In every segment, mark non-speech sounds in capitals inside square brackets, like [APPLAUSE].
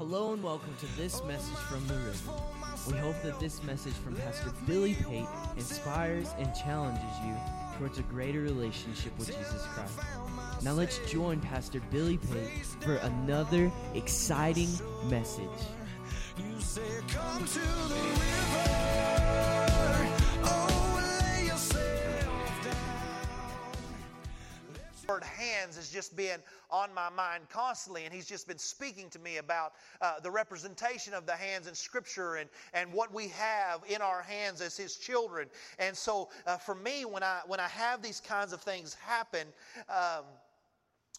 Hello and welcome to this message from the river. We hope that this message from Pastor Billy Pate inspires and challenges you towards a greater relationship with Jesus Christ. Now let's join Pastor Billy Pate for another exciting message. Just been on my mind constantly and he's just been speaking to me about uh, the representation of the hands in scripture and, and what we have in our hands as his children. And so uh, for me when i when i have these kinds of things happen um,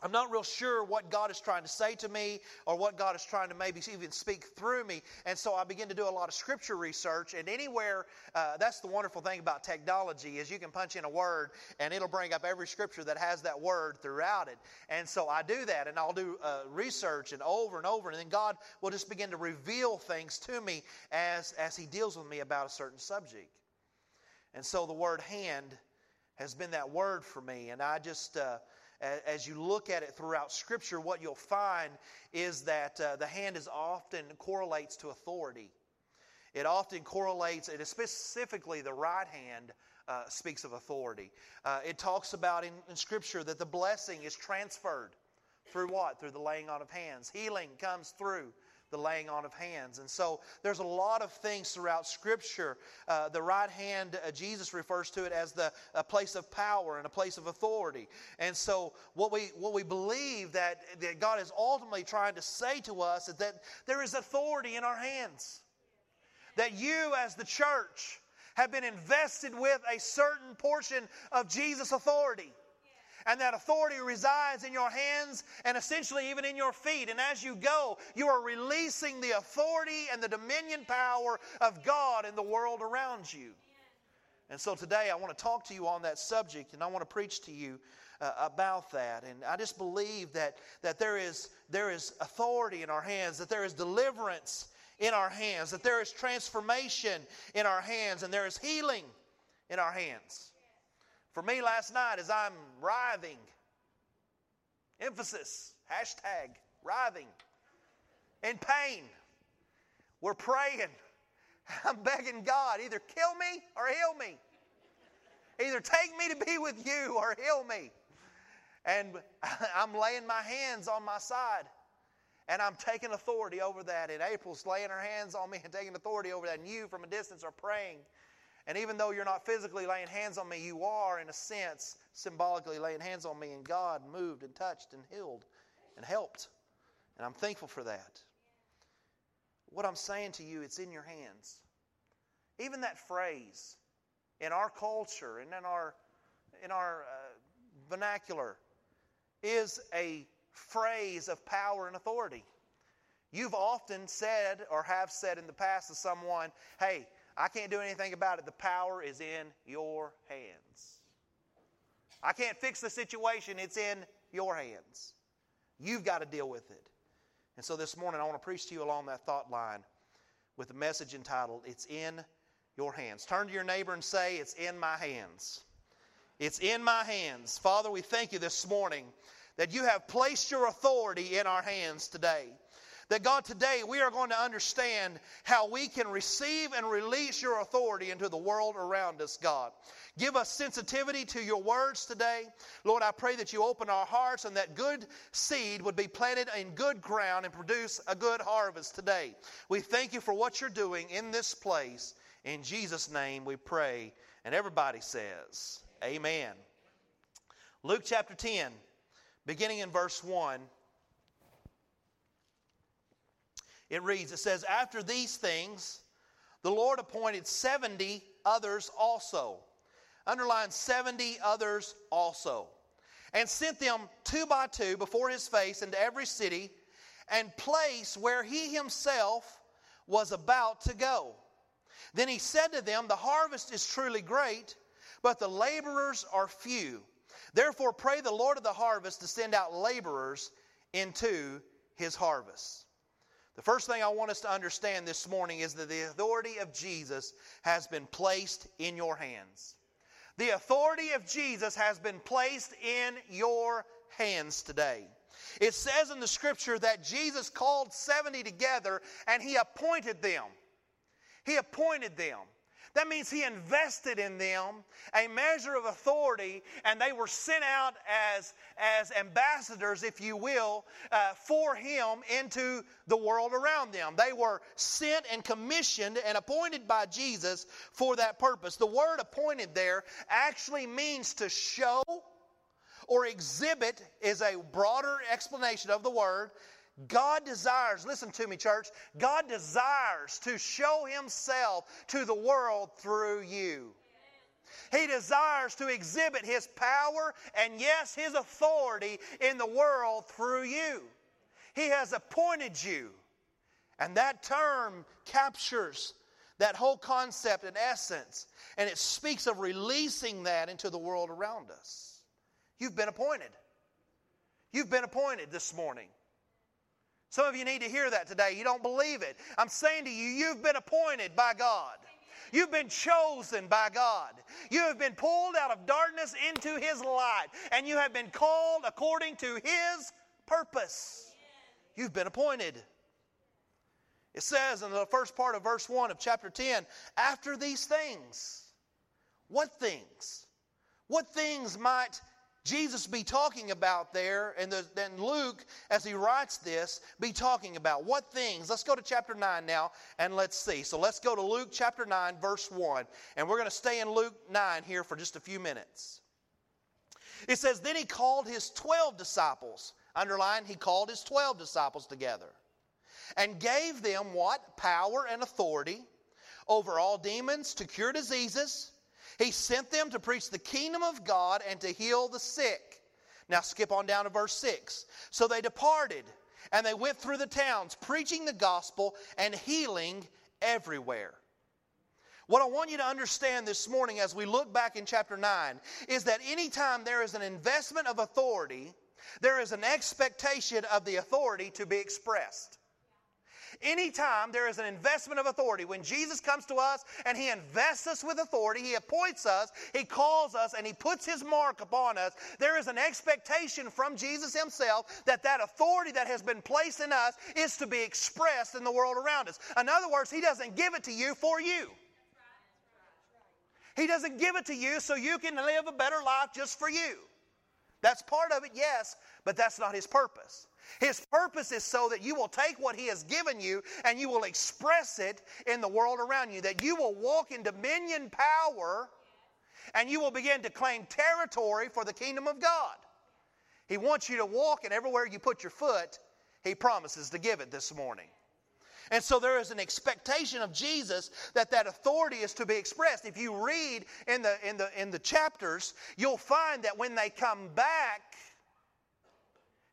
I'm not real sure what God is trying to say to me or what God is trying to maybe even speak through me. And so I begin to do a lot of scripture research. And anywhere, uh, that's the wonderful thing about technology is you can punch in a word and it'll bring up every scripture that has that word throughout it. And so I do that and I'll do uh, research and over and over. And then God will just begin to reveal things to me as, as He deals with me about a certain subject. And so the word hand has been that word for me. And I just, uh, as you look at it throughout Scripture, what you'll find is that uh, the hand is often correlates to authority. It often correlates, it is specifically the right hand uh, speaks of authority. Uh, it talks about in, in Scripture that the blessing is transferred through what? Through the laying on of hands. Healing comes through the laying on of hands. And so there's a lot of things throughout Scripture. Uh, the right hand, uh, Jesus refers to it as the a place of power and a place of authority. And so what we what we believe that, that God is ultimately trying to say to us is that there is authority in our hands. That you as the church have been invested with a certain portion of Jesus' authority and that authority resides in your hands and essentially even in your feet. And as you go, you are releasing the authority and the dominion power of God in the world around you. And so today I want to talk to you on that subject and I want to preach to you uh, about that. And I just believe that, that there, is, there is authority in our hands, that there is deliverance in our hands, that there is transformation in our hands, and there is healing in our hands. For me last night, as I'm writhing, emphasis, hashtag, writhing, in pain, we're praying. [LAUGHS] I'm begging God, either kill me or heal me. Either take me to be with you or heal me. And [LAUGHS] I'm laying my hands on my side. And I'm taking authority over that. And April's laying her hands on me and taking authority over that. And you from a distance are praying. And even though you're not physically laying hands on me, you are, in a sense, symbolically laying hands on me. And God moved and touched and healed and helped. And I'm thankful for that. What I'm saying to you, it's in your hands. Even that phrase in our culture and in our, in our uh, vernacular is a phrase of power and authority. You've often said or have said in the past to someone, hey, I can't do anything about it. The power is in your hands. I can't fix the situation, it's in your hands. You've got to deal with it. And so this morning, I want to preach to you along that thought line with a message entitled, It's in Your Hands. Turn to your neighbor and say, It's in my hands. It's in my hands. Father, we thank you this morning that you have placed your authority in our hands today. That God, today we are going to understand how we can receive and release your authority into the world around us, God. Give us sensitivity to your words today. Lord, I pray that you open our hearts and that good seed would be planted in good ground and produce a good harvest today. We thank you for what you're doing in this place. In Jesus' name we pray. And everybody says, Amen. Luke chapter 10, beginning in verse 1. It reads, it says, After these things, the Lord appointed 70 others also. Underline 70 others also. And sent them two by two before his face into every city and place where he himself was about to go. Then he said to them, The harvest is truly great, but the laborers are few. Therefore, pray the Lord of the harvest to send out laborers into his harvest. The first thing I want us to understand this morning is that the authority of Jesus has been placed in your hands. The authority of Jesus has been placed in your hands today. It says in the scripture that Jesus called 70 together and he appointed them. He appointed them. That means he invested in them a measure of authority, and they were sent out as, as ambassadors, if you will, uh, for him into the world around them. They were sent and commissioned and appointed by Jesus for that purpose. The word appointed there actually means to show or exhibit, is a broader explanation of the word. God desires, listen to me, church, God desires to show Himself to the world through you. He desires to exhibit His power and, yes, His authority in the world through you. He has appointed you. And that term captures that whole concept in essence, and it speaks of releasing that into the world around us. You've been appointed. You've been appointed this morning. Some of you need to hear that today. You don't believe it. I'm saying to you, you've been appointed by God. You've been chosen by God. You have been pulled out of darkness into His light, and you have been called according to His purpose. You've been appointed. It says in the first part of verse 1 of chapter 10 after these things, what things? What things might Jesus be talking about there, and then Luke, as he writes this, be talking about what things. Let's go to chapter 9 now and let's see. So let's go to Luke chapter 9, verse 1, and we're going to stay in Luke 9 here for just a few minutes. It says, Then he called his 12 disciples. Underline, he called his 12 disciples together and gave them what? Power and authority over all demons to cure diseases he sent them to preach the kingdom of God and to heal the sick. Now skip on down to verse 6. So they departed and they went through the towns, preaching the gospel and healing everywhere. What I want you to understand this morning as we look back in chapter 9 is that anytime there is an investment of authority, there is an expectation of the authority to be expressed. Anytime there is an investment of authority, when Jesus comes to us and He invests us with authority, He appoints us, He calls us, and He puts His mark upon us, there is an expectation from Jesus Himself that that authority that has been placed in us is to be expressed in the world around us. In other words, He doesn't give it to you for you. He doesn't give it to you so you can live a better life just for you. That's part of it, yes, but that's not His purpose. His purpose is so that you will take what He has given you and you will express it in the world around you, that you will walk in dominion power and you will begin to claim territory for the kingdom of God. He wants you to walk, and everywhere you put your foot, He promises to give it this morning. And so there is an expectation of Jesus that that authority is to be expressed. If you read in the, in the, in the chapters, you'll find that when they come back,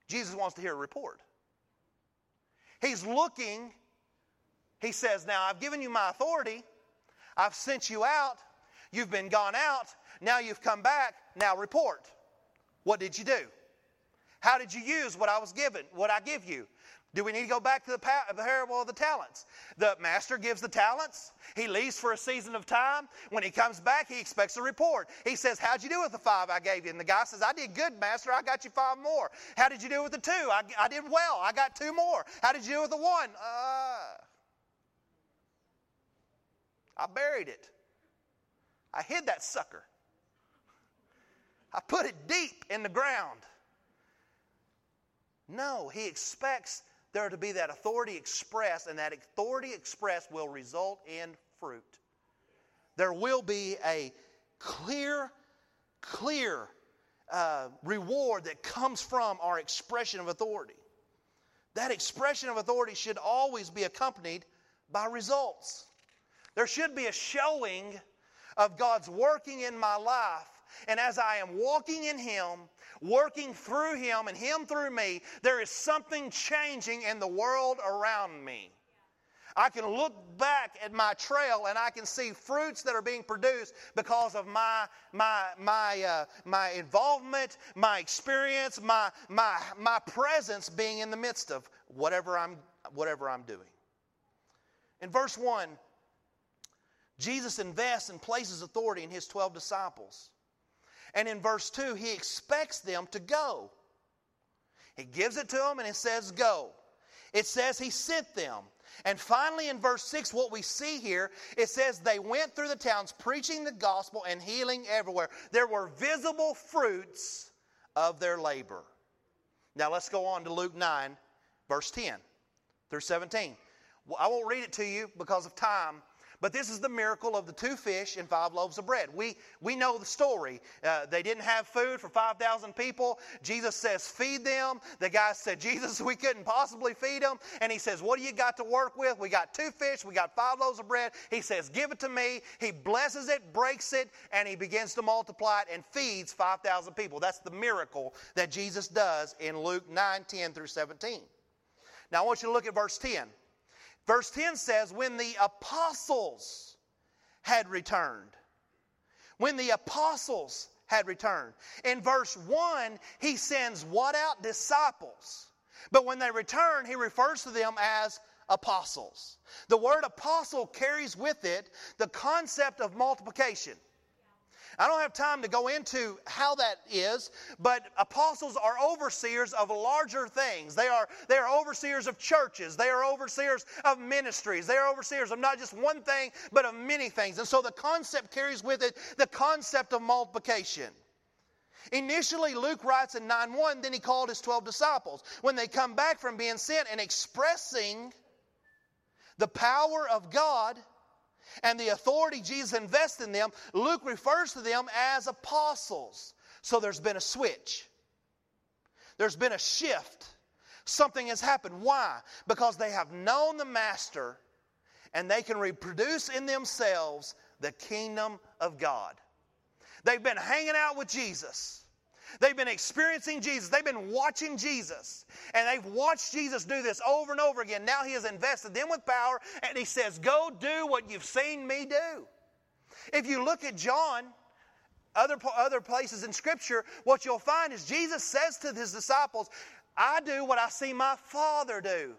Jesus wants to hear a report. He's looking, he says, Now I've given you my authority, I've sent you out, you've been gone out, now you've come back, now report. What did you do? How did you use what I was given, what I give you? Do we need to go back to the parable of the talents? The master gives the talents. He leaves for a season of time. When he comes back, he expects a report. He says, How'd you do with the five I gave you? And the guy says, I did good, master. I got you five more. How did you do with the two? I, I did well. I got two more. How did you do with the one? Uh, I buried it. I hid that sucker. I put it deep in the ground. No, he expects there to be that authority expressed, and that authority expressed will result in fruit. There will be a clear, clear uh, reward that comes from our expression of authority. That expression of authority should always be accompanied by results. There should be a showing of God's working in my life. And as I am walking in Him, working through Him and Him through me, there is something changing in the world around me. I can look back at my trail and I can see fruits that are being produced because of my my my uh, my involvement, my experience, my my my presence being in the midst of whatever I'm whatever I'm doing. In verse one, Jesus invests and places authority in his twelve disciples. And in verse 2, he expects them to go. He gives it to them and it says, Go. It says He sent them. And finally, in verse 6, what we see here, it says they went through the towns preaching the gospel and healing everywhere. There were visible fruits of their labor. Now let's go on to Luke 9, verse 10 through 17. I won't read it to you because of time, but this is the miracle of the two fish and five loaves of bread. We, we know the story. Uh, they didn't have food for 5,000 people. Jesus says, Feed them. The guy said, Jesus, [LAUGHS] we couldn't possibly feed them. And he says, What do you got to work with? We got two fish, we got five loaves of bread. He says, Give it to me. He blesses it, breaks it, and he begins to multiply it and feeds 5,000 people. That's the miracle that Jesus does in Luke 9 10 through 17. Now I want you to look at verse 10. Verse 10 says, When the apostles had returned, when the apostles had returned. In verse 1, he sends what out? Disciples. But when they return, he refers to them as apostles. The word apostle carries with it the concept of multiplication. I don't have time to go into how that is, but apostles are overseers of larger things. They are, they are overseers of churches. They are overseers of ministries. They are overseers of not just one thing, but of many things. And so the concept carries with it the concept of multiplication. Initially, Luke writes in 9 1, then he called his 12 disciples. When they come back from being sent and expressing the power of God, and the authority Jesus invests in them, Luke refers to them as apostles. So there's been a switch. There's been a shift. Something has happened. Why? Because they have known the Master and they can reproduce in themselves the kingdom of God. They've been hanging out with Jesus. They've been experiencing Jesus. They've been watching Jesus. And they've watched Jesus do this over and over again. Now he has invested them with power and he says, Go do what you've seen me do. If you look at John, other, other places in Scripture, what you'll find is Jesus says to his disciples, I do what I see my Father do.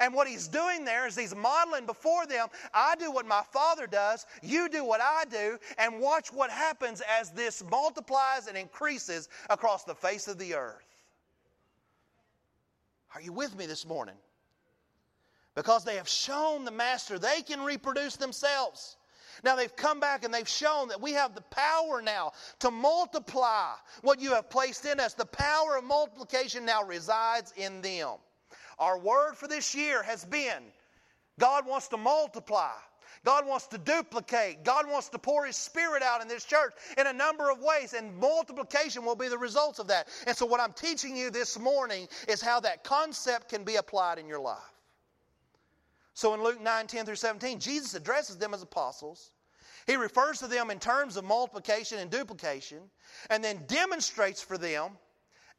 And what he's doing there is he's modeling before them I do what my Father does, you do what I do, and watch what happens as this multiplies and increases across the face of the earth. Are you with me this morning? Because they have shown the Master they can reproduce themselves. Now they've come back and they've shown that we have the power now to multiply what you have placed in us. The power of multiplication now resides in them. Our word for this year has been God wants to multiply. God wants to duplicate. God wants to pour His Spirit out in this church in a number of ways, and multiplication will be the results of that. And so, what I'm teaching you this morning is how that concept can be applied in your life. So, in Luke 9 10 through 17, Jesus addresses them as apostles. He refers to them in terms of multiplication and duplication, and then demonstrates for them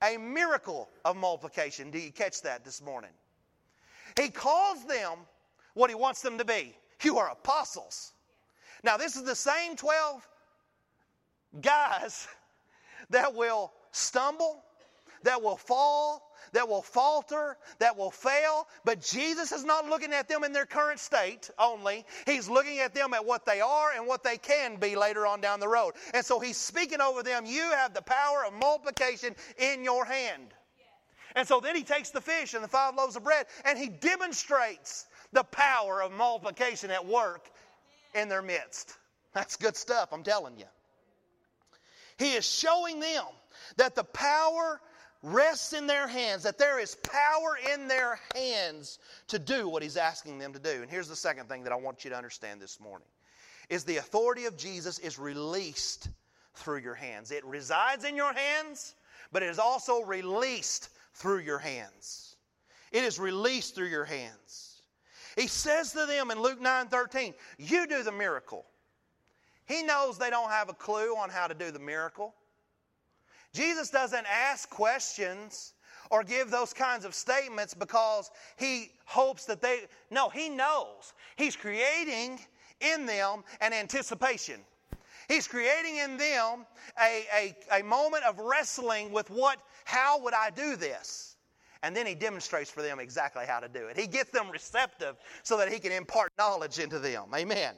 a miracle of multiplication. Do you catch that this morning? He calls them what he wants them to be. You are apostles. Now, this is the same 12 guys [LAUGHS] that will stumble, that will fall, that will falter, that will fail. But Jesus is not looking at them in their current state only. He's looking at them at what they are and what they can be later on down the road. And so he's speaking over them. You have the power of multiplication in your hand. And so then he takes the fish and the five loaves of bread and he demonstrates the power of multiplication at work in their midst. That's good stuff, I'm telling you. He is showing them that the power rests in their hands, that there is power in their hands to do what he's asking them to do. And here's the second thing that I want you to understand this morning is the authority of Jesus is released through your hands. It resides in your hands, but it is also released through your hands. It is released through your hands. He says to them in Luke 9 13, You do the miracle. He knows they don't have a clue on how to do the miracle. Jesus doesn't ask questions or give those kinds of statements because he hopes that they. No, he knows. He's creating in them an anticipation. He's creating in them a, a, a moment of wrestling with what, how would I do this? And then he demonstrates for them exactly how to do it. He gets them receptive so that he can impart knowledge into them. Amen.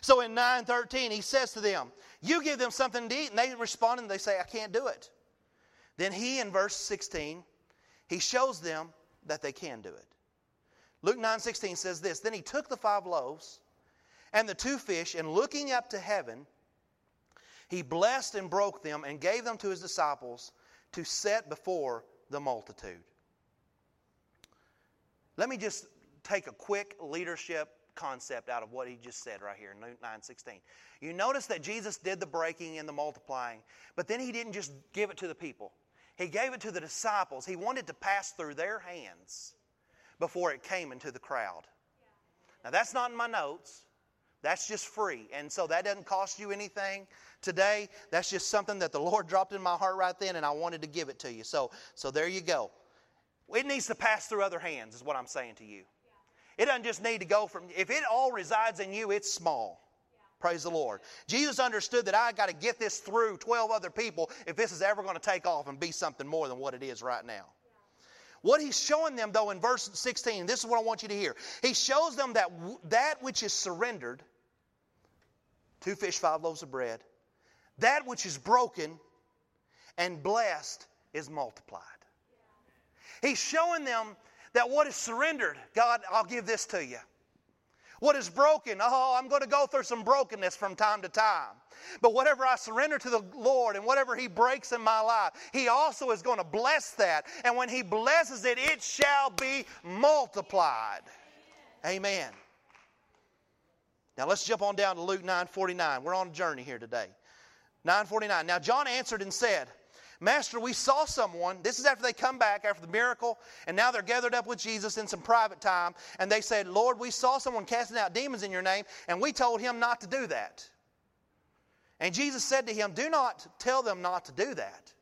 So in 9:13, he says to them, You give them something to eat, and they respond and they say, I can't do it. Then he, in verse 16, he shows them that they can do it. Luke 9 16 says this Then he took the five loaves and the two fish, and looking up to heaven, he blessed and broke them and gave them to his disciples to set before the multitude. Let me just take a quick leadership concept out of what he just said right here in Luke 9 16. You notice that Jesus did the breaking and the multiplying, but then he didn't just give it to the people, he gave it to the disciples. He wanted to pass through their hands before it came into the crowd. Now, that's not in my notes. That's just free. And so that doesn't cost you anything today. That's just something that the Lord dropped in my heart right then, and I wanted to give it to you. So, so there you go. It needs to pass through other hands, is what I'm saying to you. It doesn't just need to go from, if it all resides in you, it's small. Praise the Lord. Jesus understood that I got to get this through 12 other people if this is ever going to take off and be something more than what it is right now. What he's showing them, though, in verse 16, this is what I want you to hear. He shows them that that which is surrendered, two fish, five loaves of bread, that which is broken and blessed is multiplied. He's showing them that what is surrendered, God, I'll give this to you. What is broken, oh, I'm going to go through some brokenness from time to time. But whatever I surrender to the Lord and whatever He breaks in my life, He also is going to bless that. And when He blesses it, it shall be multiplied. Amen. Now let's jump on down to Luke 9:49. We're on a journey here today. 9:49. Now John answered and said, Master, we saw someone. This is after they come back after the miracle, and now they're gathered up with Jesus in some private time, and they said, Lord, we saw someone casting out demons in your name, and we told him not to do that. And Jesus said to him, Do not tell them not to do that.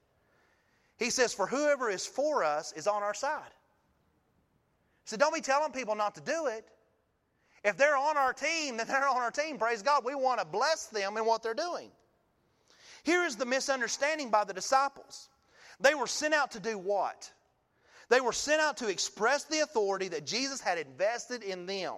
He says, For whoever is for us is on our side. So don't be telling people not to do it. If they're on our team, then they're on our team. Praise God. We want to bless them in what they're doing. Here is the misunderstanding by the disciples. They were sent out to do what? They were sent out to express the authority that Jesus had invested in them.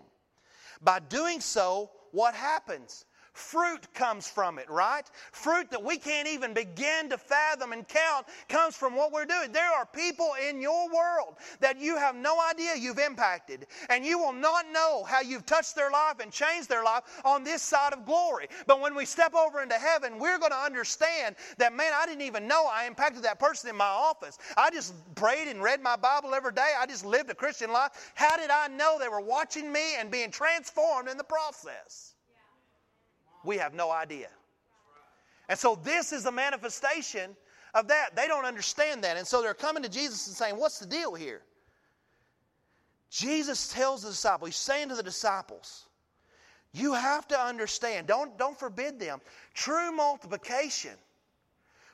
By doing so, what happens? Fruit comes from it, right? Fruit that we can't even begin to fathom and count comes from what we're doing. There are people in your world that you have no idea you've impacted, and you will not know how you've touched their life and changed their life on this side of glory. But when we step over into heaven, we're going to understand that, man, I didn't even know I impacted that person in my office. I just prayed and read my Bible every day. I just lived a Christian life. How did I know they were watching me and being transformed in the process? We have no idea. And so this is a manifestation of that. They don't understand that. And so they're coming to Jesus and saying, What's the deal here? Jesus tells the disciples, He's saying to the disciples, You have to understand, don't, don't forbid them. True multiplication,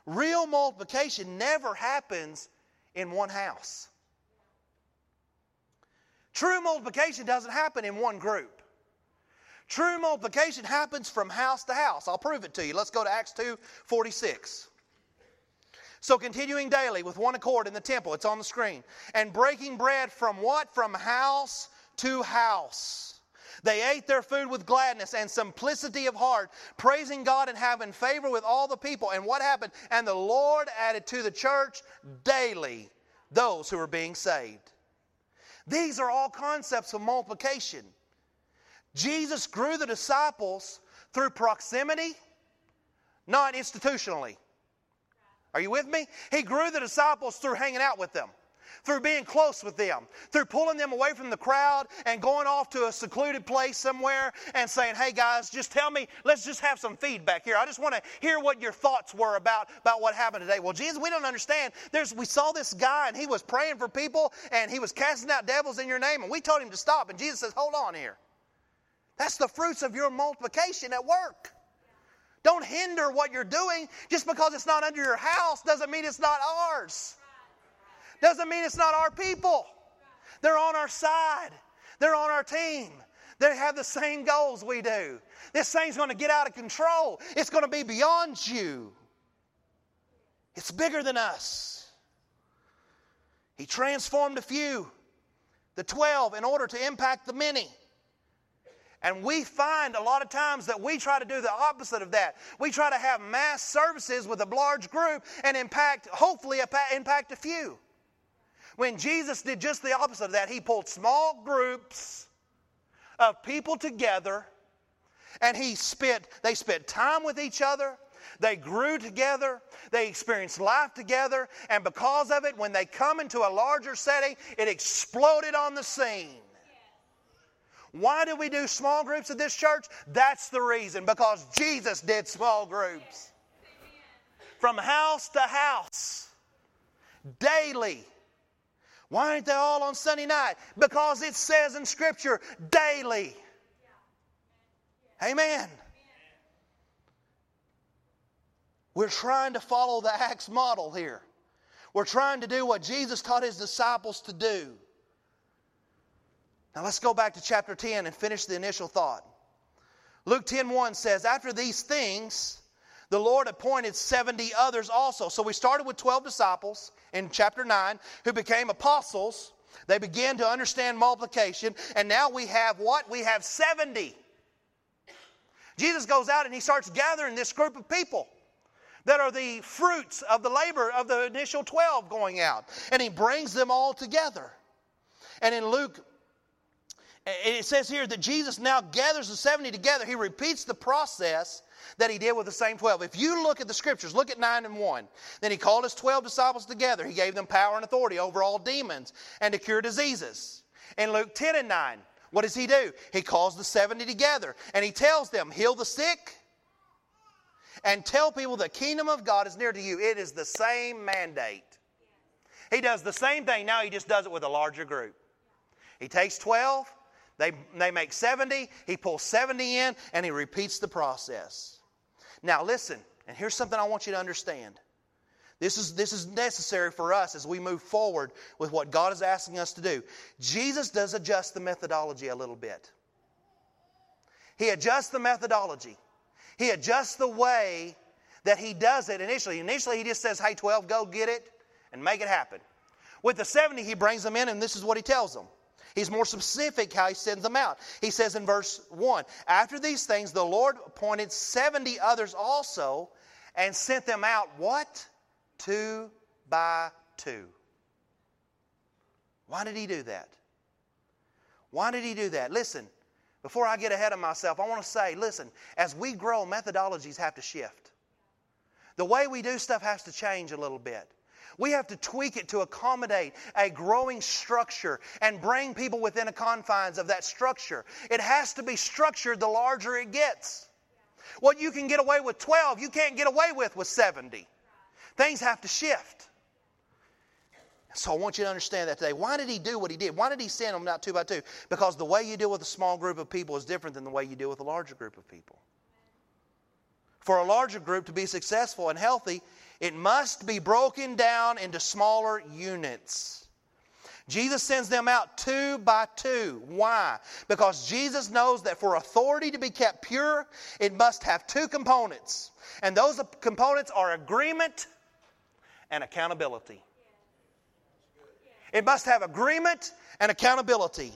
real multiplication never happens in one house. True multiplication doesn't happen in one group. True multiplication happens from house to house. I'll prove it to you. Let's go to Acts 2 46. So continuing daily with one accord in the temple, it's on the screen, and breaking bread from what? From house to house. They ate their food with gladness and simplicity of heart, praising God and having favor with all the people. And what happened? And the Lord added to the church daily those who were being saved. These are all concepts of multiplication. Jesus grew the disciples through proximity, not institutionally. Are you with me? He grew the disciples through hanging out with them, through being close with them, through pulling them away from the crowd and going off to a secluded place somewhere and saying, Hey guys, just tell me, let's just have some feedback here. I just want to hear what your thoughts were about, about what happened today. Well, Jesus, we don't understand. There's, we saw this guy and he was praying for people and he was casting out devils in your name and we told him to stop. And Jesus says, Hold on here. That's the fruits of your multiplication at work. Don't hinder what you're doing just because it's not under your house doesn't mean it's not ours. Doesn't mean it's not our people. They're on our side. They're on our team. They have the same goals we do. This thing's going to get out of control. It's going to be beyond you. It's bigger than us. He transformed a few, the 12, in order to impact the many. And we find a lot of times that we try to do the opposite of that. We try to have mass services with a large group and impact, hopefully, impact a few. When Jesus did just the opposite of that, he pulled small groups of people together and he spent they spent time with each other they grew together they experienced life together and because of it when they come into a larger setting it exploded on the scene why do we do small groups at this church? That's the reason, because Jesus did small groups. From house to house, daily. Why aren't they all on Sunday night? Because it says in Scripture, daily. Amen. We're trying to follow the Acts model here. We're trying to do what Jesus taught his disciples to do. Now let's go back to chapter 10 and finish the initial thought. Luke 10:1 says, "After these things, the Lord appointed 70 others also." So we started with 12 disciples in chapter 9 who became apostles. They began to understand multiplication, and now we have what? We have 70. Jesus goes out and he starts gathering this group of people that are the fruits of the labor of the initial 12 going out, and he brings them all together. And in Luke it says here that Jesus now gathers the 70 together. He repeats the process that he did with the same 12. If you look at the scriptures, look at 9 and 1. Then he called his 12 disciples together. He gave them power and authority over all demons and to cure diseases. In Luke 10 and 9, what does he do? He calls the 70 together and he tells them, Heal the sick and tell people the kingdom of God is near to you. It is the same mandate. He does the same thing. Now he just does it with a larger group. He takes 12 they, they make 70, he pulls 70 in, and he repeats the process. Now, listen, and here's something I want you to understand. This is, this is necessary for us as we move forward with what God is asking us to do. Jesus does adjust the methodology a little bit. He adjusts the methodology. He adjusts the way that he does it initially. Initially, he just says, Hey, 12, go get it and make it happen. With the 70, he brings them in, and this is what he tells them He's more specific how he sends them out. He says in verse 1 After these things, the Lord appointed 70 others also and sent them out, what? Two by two. Why did he do that? Why did he do that? Listen, before I get ahead of myself, I want to say listen, as we grow, methodologies have to shift. The way we do stuff has to change a little bit. We have to tweak it to accommodate a growing structure and bring people within the confines of that structure. It has to be structured the larger it gets. What you can get away with 12, you can't get away with with 70. Things have to shift. So I want you to understand that today. Why did he do what he did? Why did he send them out two by two? Because the way you deal with a small group of people is different than the way you deal with a larger group of people. For a larger group to be successful and healthy, it must be broken down into smaller units. Jesus sends them out two by two. Why? Because Jesus knows that for authority to be kept pure, it must have two components. And those components are agreement and accountability. It must have agreement and accountability.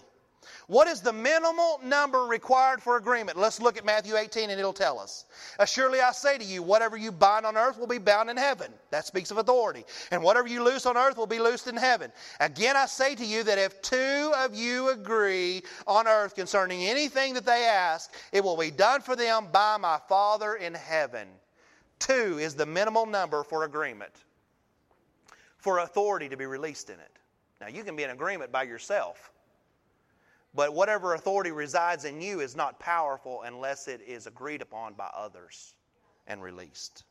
What is the minimal number required for agreement? Let's look at Matthew 18 and it'll tell us. Surely I say to you, whatever you bind on earth will be bound in heaven. That speaks of authority. And whatever you loose on earth will be loosed in heaven. Again, I say to you that if two of you agree on earth concerning anything that they ask, it will be done for them by my Father in heaven. Two is the minimal number for agreement, for authority to be released in it. Now, you can be in agreement by yourself. But whatever authority resides in you is not powerful unless it is agreed upon by others and released.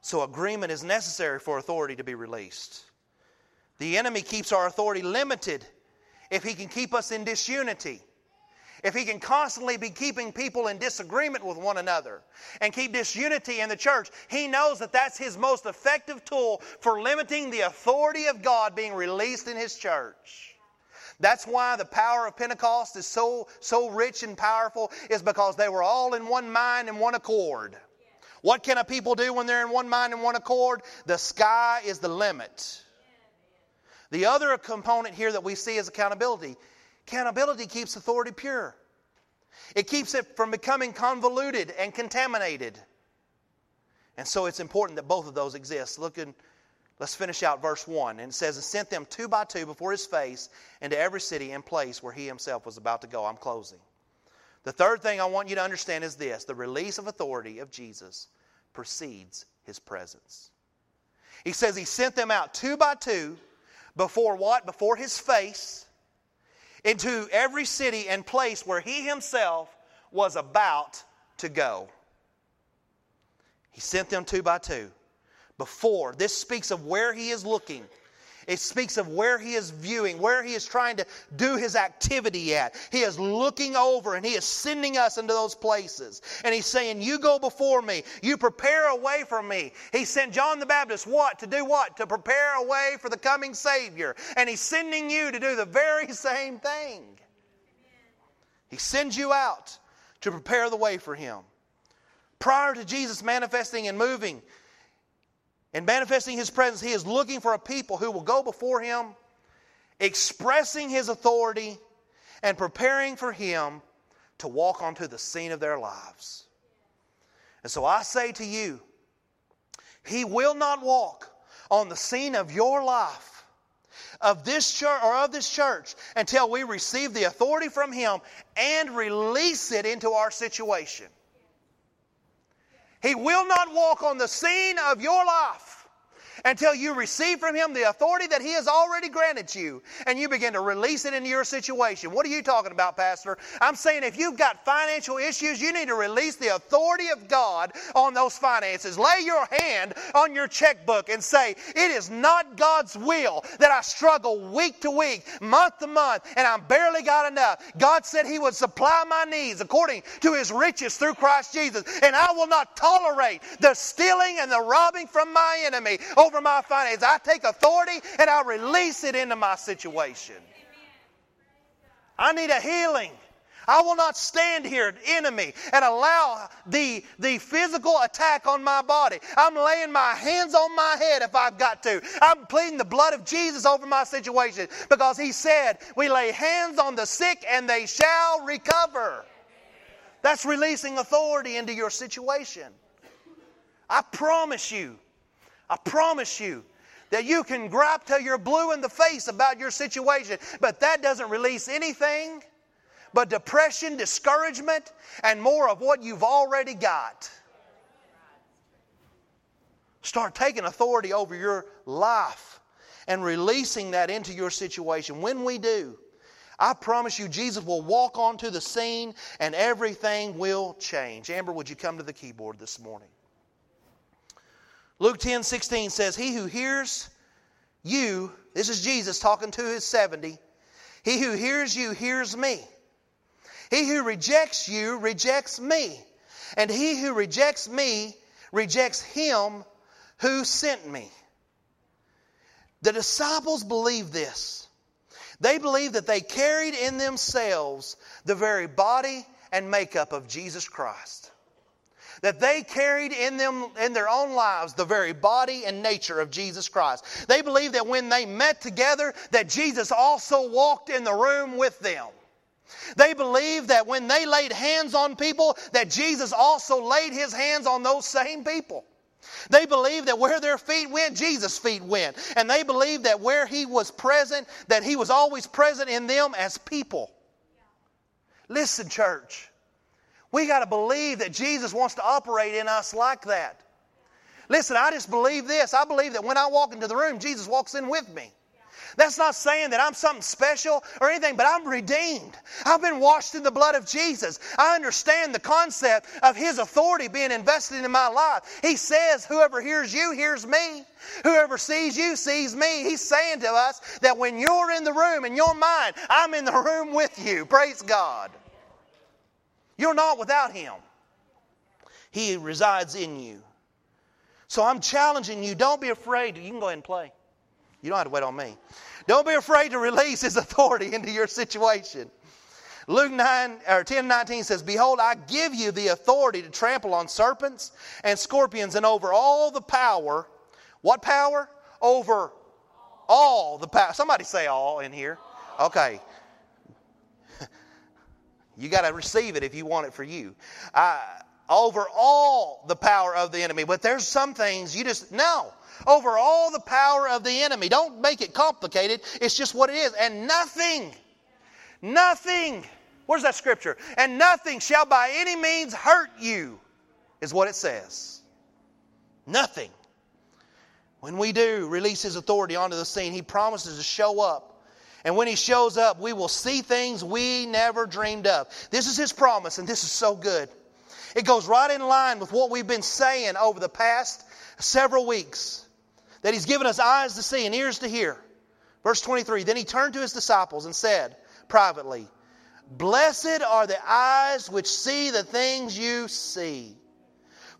So, agreement is necessary for authority to be released. The enemy keeps our authority limited if he can keep us in disunity. If he can constantly be keeping people in disagreement with one another and keep disunity in the church, he knows that that's his most effective tool for limiting the authority of God being released in his church. That's why the power of Pentecost is so, so rich and powerful, is because they were all in one mind and one accord. What can a people do when they're in one mind and one accord? The sky is the limit. The other component here that we see is accountability. Accountability keeps authority pure. It keeps it from becoming convoluted and contaminated. And so it's important that both of those exist. Look in, let's finish out verse 1. And it says, And sent them two by two before his face into every city and place where he himself was about to go. I'm closing. The third thing I want you to understand is this the release of authority of Jesus precedes his presence. He says he sent them out two by two before what? Before his face into every city and place where he himself was about to go. He sent them two by two. Before, this speaks of where he is looking. It speaks of where he is viewing, where he is trying to do his activity at. He is looking over and he is sending us into those places. And he's saying, You go before me. You prepare a way for me. He sent John the Baptist what? To do what? To prepare a way for the coming Savior. And he's sending you to do the very same thing. He sends you out to prepare the way for him. Prior to Jesus manifesting and moving, and manifesting his presence, he is looking for a people who will go before him, expressing his authority and preparing for him to walk onto the scene of their lives. And so I say to you, he will not walk on the scene of your life of this church or of this church until we receive the authority from him and release it into our situation. He will not walk on the scene of your life until you receive from Him the authority that He has already granted you and you begin to release it into your situation. What are you talking about, Pastor? I'm saying if you've got financial issues, you need to release the authority of God on those finances. Lay your hand on your checkbook and say, It is not God's will that I struggle week to week, month to month, and I'm barely got enough. God said He would supply my needs according to His riches through Christ Jesus, and I will not tolerate the stealing and the robbing from my enemy over my finances. I take authority and I release it into my situation. I need a healing. I will not stand here, enemy, and allow the, the physical attack on my body. I'm laying my hands on my head if I've got to. I'm pleading the blood of Jesus over my situation because He said, We lay hands on the sick and they shall recover. That's releasing authority into your situation. I promise you, I promise you that you can gripe till you're blue in the face about your situation, but that doesn't release anything but depression, discouragement, and more of what you've already got. Start taking authority over your life and releasing that into your situation. When we do, I promise you, Jesus will walk onto the scene and everything will change. Amber, would you come to the keyboard this morning? Luke 10 16 says, He who hears you, this is Jesus talking to his 70, he who hears you hears me. He who rejects you rejects me. And he who rejects me rejects him who sent me. The disciples believed this. They believed that they carried in themselves the very body and makeup of Jesus Christ that they carried in them in their own lives the very body and nature of Jesus Christ. They believed that when they met together that Jesus also walked in the room with them. They believed that when they laid hands on people that Jesus also laid his hands on those same people. They believed that where their feet went, Jesus' feet went. And they believed that where he was present, that he was always present in them as people. Listen, church. We got to believe that Jesus wants to operate in us like that. Listen, I just believe this. I believe that when I walk into the room, Jesus walks in with me. That's not saying that I'm something special or anything, but I'm redeemed. I've been washed in the blood of Jesus. I understand the concept of His authority being invested in my life. He says, Whoever hears you hears me. Whoever sees you sees me. He's saying to us that when you're in the room in your mind, I'm in the room with you. Praise God. You're not without Him. He resides in you. So I'm challenging you, don't be afraid. You can go ahead and play. You don't have to wait on me. Don't be afraid to release His [LAUGHS] authority into your situation. Luke 9 or 10 19 says, Behold, I give you the authority to trample on serpents and scorpions and over all the power. What power? Over all the power. Somebody say all in here. Okay. You got to receive it if you want it for you. Uh, over all the power of the enemy. But there's some things you just, no. Over all the power of the enemy. Don't make it complicated. It's just what it is. And nothing, nothing, where's that scripture? And nothing shall by any means hurt you, is what it says. Nothing. When we do release His authority onto the scene, He promises to show up. And when He shows up, we will see things we never dreamed of. This is His promise, and this is so good. It goes right in line with what we've been saying over the past several weeks that He's given us eyes to see and ears to hear. Verse 23 Then He turned to His disciples and said privately, Blessed are the eyes which see the things you see.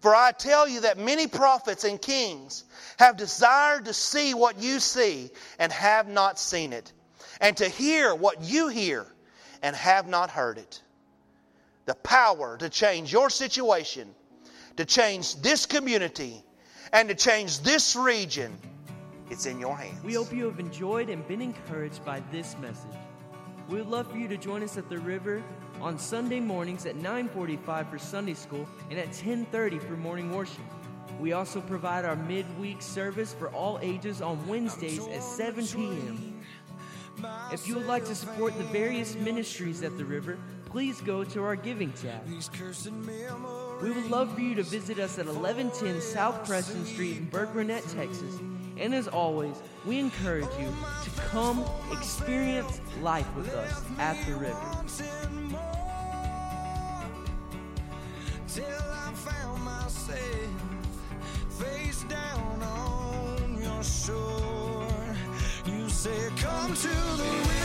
For I tell you that many prophets and kings have desired to see what you see and have not seen it, and to hear what you hear and have not heard it. The power to change your situation, to change this community, and to change this region, it's in your hands. We hope you have enjoyed and been encouraged by this message. We would love for you to join us at the river on Sunday mornings at 9:45 for Sunday school and at 10:30 for morning worship. We also provide our midweek service for all ages on Wednesdays at 7 p.m. If you would like to support the various ministries at the river, please go to our giving tab. We would love for you to visit us at 1110 South Preston Street in Burke Texas. And as always, we encourage you to come experience life with us at the river. Said, Come to the.